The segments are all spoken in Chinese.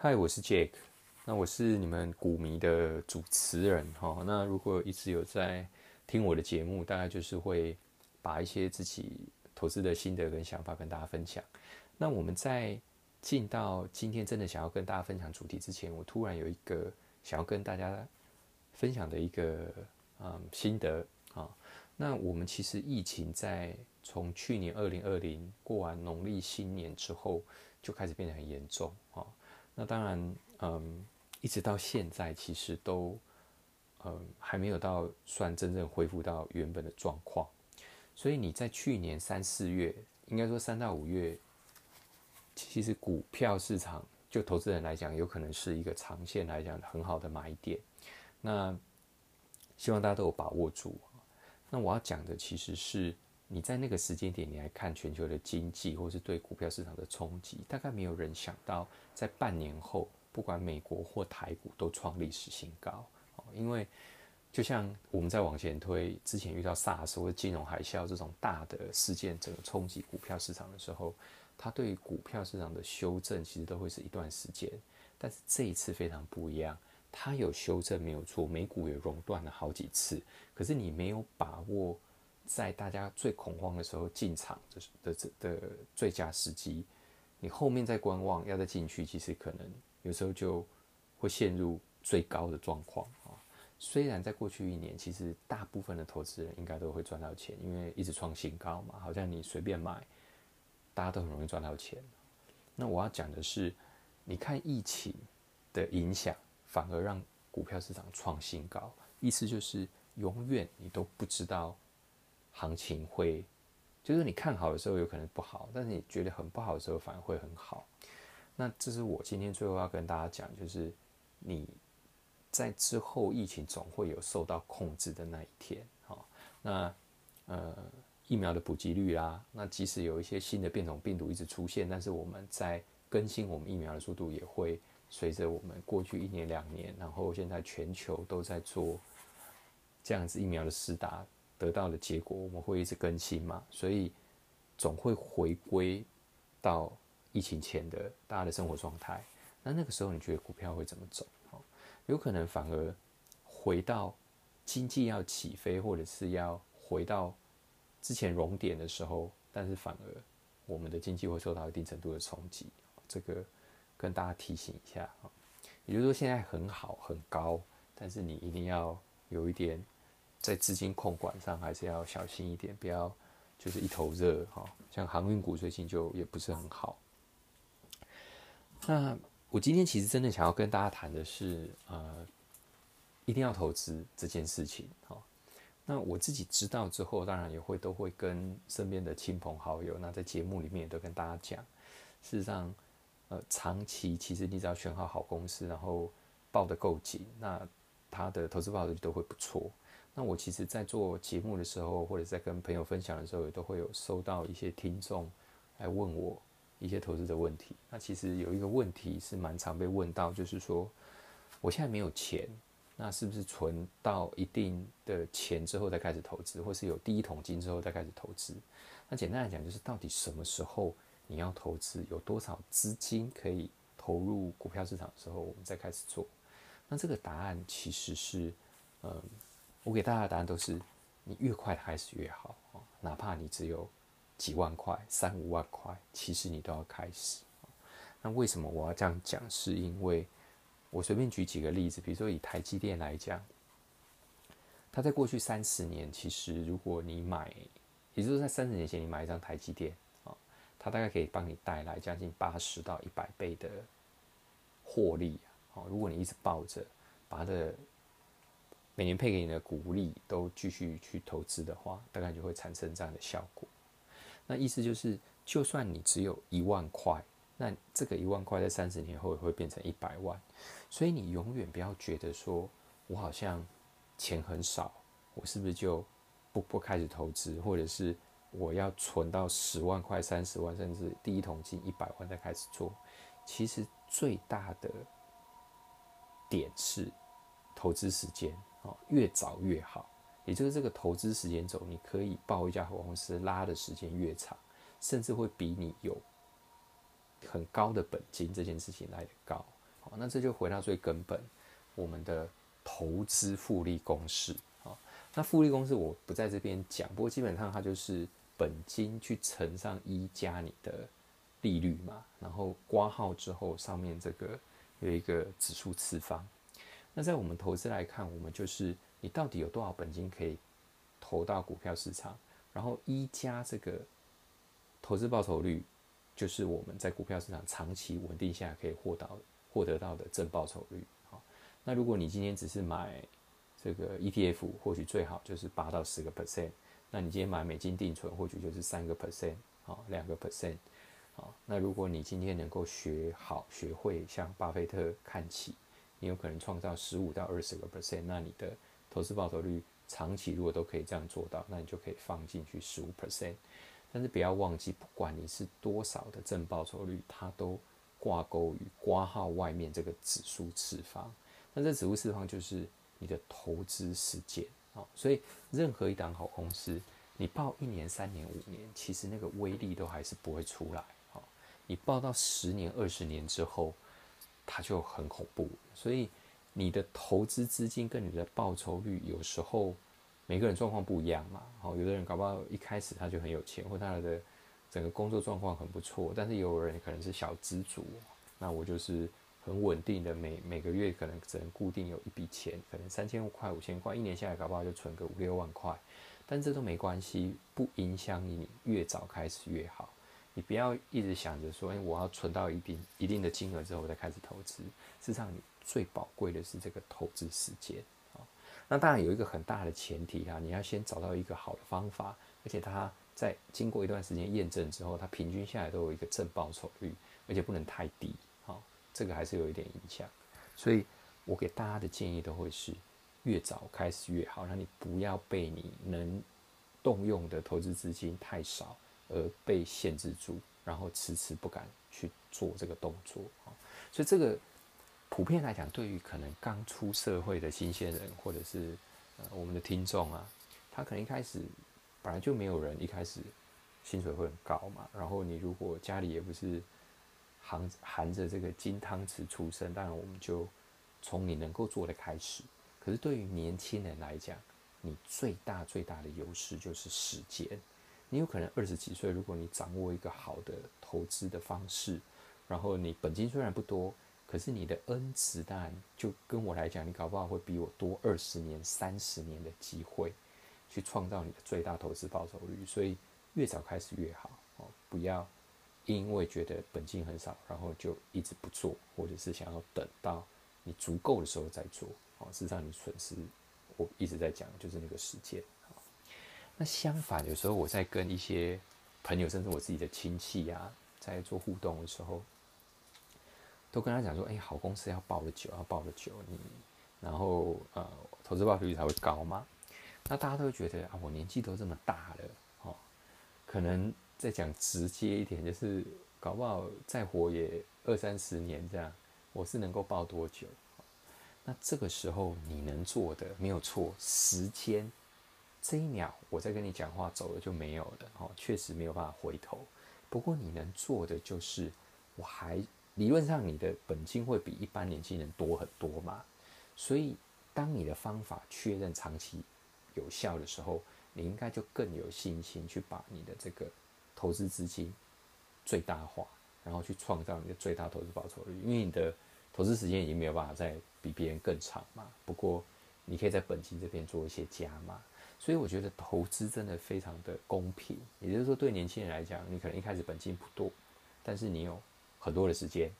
嗨，我是 Jake，那我是你们股迷的主持人哈。那如果一直有在听我的节目，大概就是会把一些自己投资的心得跟想法跟大家分享。那我们在进到今天真的想要跟大家分享主题之前，我突然有一个想要跟大家分享的一个嗯心得啊。那我们其实疫情在从去年二零二零过完农历新年之后，就开始变得很严重啊。那当然，嗯，一直到现在，其实都，嗯，还没有到算真正恢复到原本的状况。所以你在去年三四月，应该说三到五月，其实股票市场就投资人来讲，有可能是一个长线来讲很好的买点。那希望大家都有把握住。那我要讲的其实是。你在那个时间点，你来看全球的经济，或是对股票市场的冲击，大概没有人想到，在半年后，不管美国或台股都创历史新高。哦，因为就像我们在往前推，之前遇到 SARS 或金融海啸这种大的事件，整个冲击股票市场的时候，它对于股票市场的修正，其实都会是一段时间。但是这一次非常不一样，它有修正没有错，美股也熔断了好几次，可是你没有把握。在大家最恐慌的时候进场的的的最佳时机，你后面再观望，要再进去，其实可能有时候就会陷入最高的状况啊。虽然在过去一年，其实大部分的投资人应该都会赚到钱，因为一直创新高嘛，好像你随便买，大家都很容易赚到钱。那我要讲的是，你看疫情的影响，反而让股票市场创新高，意思就是永远你都不知道。行情会，就是你看好的时候有可能不好，但是你觉得很不好的时候反而会很好。那这是我今天最后要跟大家讲，就是你在之后疫情总会有受到控制的那一天。好，那呃疫苗的普及率啦，那即使有一些新的变种病毒一直出现，但是我们在更新我们疫苗的速度也会随着我们过去一年两年，然后现在全球都在做这样子疫苗的施打。得到的结果，我们会一直更新嘛，所以总会回归到疫情前的大家的生活状态。那那个时候，你觉得股票会怎么走？有可能反而回到经济要起飞，或者是要回到之前熔点的时候，但是反而我们的经济会受到一定程度的冲击。这个跟大家提醒一下啊，也就是说现在很好很高，但是你一定要有一点。在资金控管上还是要小心一点，不要就是一头热哈。像航运股最近就也不是很好。那我今天其实真的想要跟大家谈的是，呃，一定要投资这件事情哈。那我自己知道之后，当然也会都会跟身边的亲朋好友，那在节目里面也都跟大家讲。事实上，呃，长期其实你只要选好好公司，然后抱得够紧，那它的投资报酬率都会不错。那我其实，在做节目的时候，或者在跟朋友分享的时候，也都会有收到一些听众来问我一些投资的问题。那其实有一个问题是蛮常被问到，就是说，我现在没有钱，那是不是存到一定的钱之后再开始投资，或是有第一桶金之后再开始投资？那简单来讲，就是到底什么时候你要投资，有多少资金可以投入股票市场的时候，我们再开始做。那这个答案其实是，嗯。我给大家的答案都是，你越快开始越好，哪怕你只有几万块、三五万块，其实你都要开始。那为什么我要这样讲？是因为我随便举几个例子，比如说以台积电来讲，它在过去三十年，其实如果你买，也就是在三十年前你买一张台积电啊，它大概可以帮你带来将近八十到一百倍的获利啊。如果你一直抱着，把它的每年配给你的股利都继续去投资的话，大概就会产生这样的效果。那意思就是，就算你只有一万块，那这个一万块在三十年后也会变成一百万。所以你永远不要觉得说，我好像钱很少，我是不是就不不开始投资，或者是我要存到十万块、三十万，甚至第一桶金一百万再开始做？其实最大的点是投资时间。越早越好，也就是这个投资时间轴，你可以报一家好公司拉的时间越长，甚至会比你有很高的本金这件事情来的高。好，那这就回到最根本，我们的投资复利公式。那复利公式我不在这边讲，不过基本上它就是本金去乘上一加你的利率嘛，然后挂号之后上面这个有一个指数次方。那在我们投资来看，我们就是你到底有多少本金可以投到股票市场，然后一加这个投资报酬率，就是我们在股票市场长期稳定下可以获到获得到的正报酬率。好，那如果你今天只是买这个 ETF，或许最好就是八到十个 percent。那你今天买美金定存，或许就是三个 percent，好，两个 percent。好，那如果你今天能够学好学会向巴菲特看齐。你有可能创造十五到二十个 percent，那你的投资报酬率长期如果都可以这样做到，那你就可以放进去十五 percent。但是不要忘记，不管你是多少的正报酬率，它都挂钩于挂号外面这个指数次方。那这指数次方就是你的投资时间啊。所以任何一档好公司，你报一年、三年、五年，其实那个威力都还是不会出来啊。你报到十年、二十年之后。它就很恐怖，所以你的投资资金跟你的报酬率有时候每个人状况不一样嘛。好，有的人搞不好一开始他就很有钱，或他的整个工作状况很不错，但是有人可能是小资族，那我就是很稳定的，每每个月可能只能固定有一笔钱，可能三千块、五千块，一年下来搞不好就存个五六万块，但这都没关系，不影响你越早开始越好。你不要一直想着说，哎，我要存到一定一定的金额之后我再开始投资。事实上，你最宝贵的是这个投资时间啊。那当然有一个很大的前提啊，你要先找到一个好的方法，而且它在经过一段时间验证之后，它平均下来都有一个正报酬率，而且不能太低啊。这个还是有一点影响。所以我给大家的建议都会是，越早开始越好，让你不要被你能动用的投资资金太少。而被限制住，然后迟迟不敢去做这个动作啊，所以这个普遍来讲，对于可能刚出社会的新鲜人，或者是呃我们的听众啊，他可能一开始本来就没有人一开始薪水会很高嘛，然后你如果家里也不是含含着这个金汤匙出生，当然我们就从你能够做的开始。可是对于年轻人来讲，你最大最大的优势就是时间。你有可能二十几岁，如果你掌握一个好的投资的方式，然后你本金虽然不多，可是你的恩慈当然就跟我来讲，你搞不好会比我多二十年、三十年的机会，去创造你的最大投资报酬率。所以越早开始越好哦，不要因为觉得本金很少，然后就一直不做，或者是想要等到你足够的时候再做哦。事实上，你损失我一直在讲，就是那个时间。那相反，有时候我在跟一些朋友，甚至我自己的亲戚呀，在做互动的时候，都跟他讲说：“哎，好公司要报的久，要报的久，你然后呃，投资报率才会高嘛。”那大家都觉得啊，我年纪都这么大了，哦，可能再讲直接一点，就是搞不好再活也二三十年这样，我是能够报多久？那这个时候你能做的没有错，时间。这一秒我在跟你讲话，走了就没有了哦，确实没有办法回头。不过你能做的就是，我还理论上你的本金会比一般年轻人多很多嘛。所以当你的方法确认长期有效的时候，你应该就更有信心去把你的这个投资资金最大化，然后去创造你的最大投资报酬率。因为你的投资时间已经没有办法再比别人更长嘛。不过你可以在本金这边做一些加码。所以我觉得投资真的非常的公平，也就是说，对年轻人来讲，你可能一开始本金不多，但是你有很多的时间，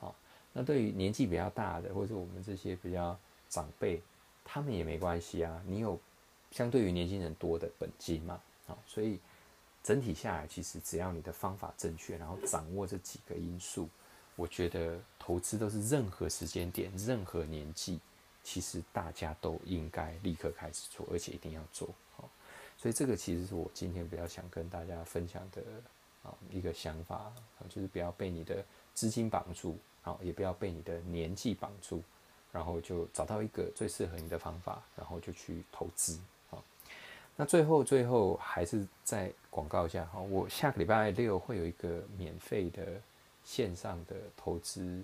啊，那对于年纪比较大的，或者我们这些比较长辈，他们也没关系啊，你有相对于年轻人多的本金嘛，啊，所以整体下来，其实只要你的方法正确，然后掌握这几个因素，我觉得投资都是任何时间点、任何年纪。其实大家都应该立刻开始做，而且一定要做好。所以这个其实是我今天比较想跟大家分享的啊一个想法啊，就是不要被你的资金绑住，好，也不要被你的年纪绑住，然后就找到一个最适合你的方法，然后就去投资啊。那最后最后还是再广告一下哈，我下个礼拜六会有一个免费的线上的投资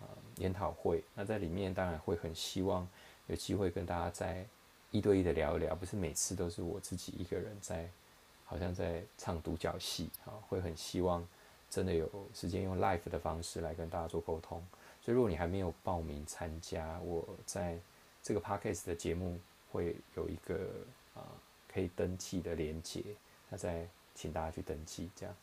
啊研讨会。那在里面当然会很希望有机会跟大家在一对一的聊一聊，不是每次都是我自己一个人在，好像在唱独角戏啊，会很希望真的有时间用 live 的方式来跟大家做沟通。所以如果你还没有报名参加，我在这个 podcast 的节目会有一个啊可以登记的连接，那再请大家去登记这样。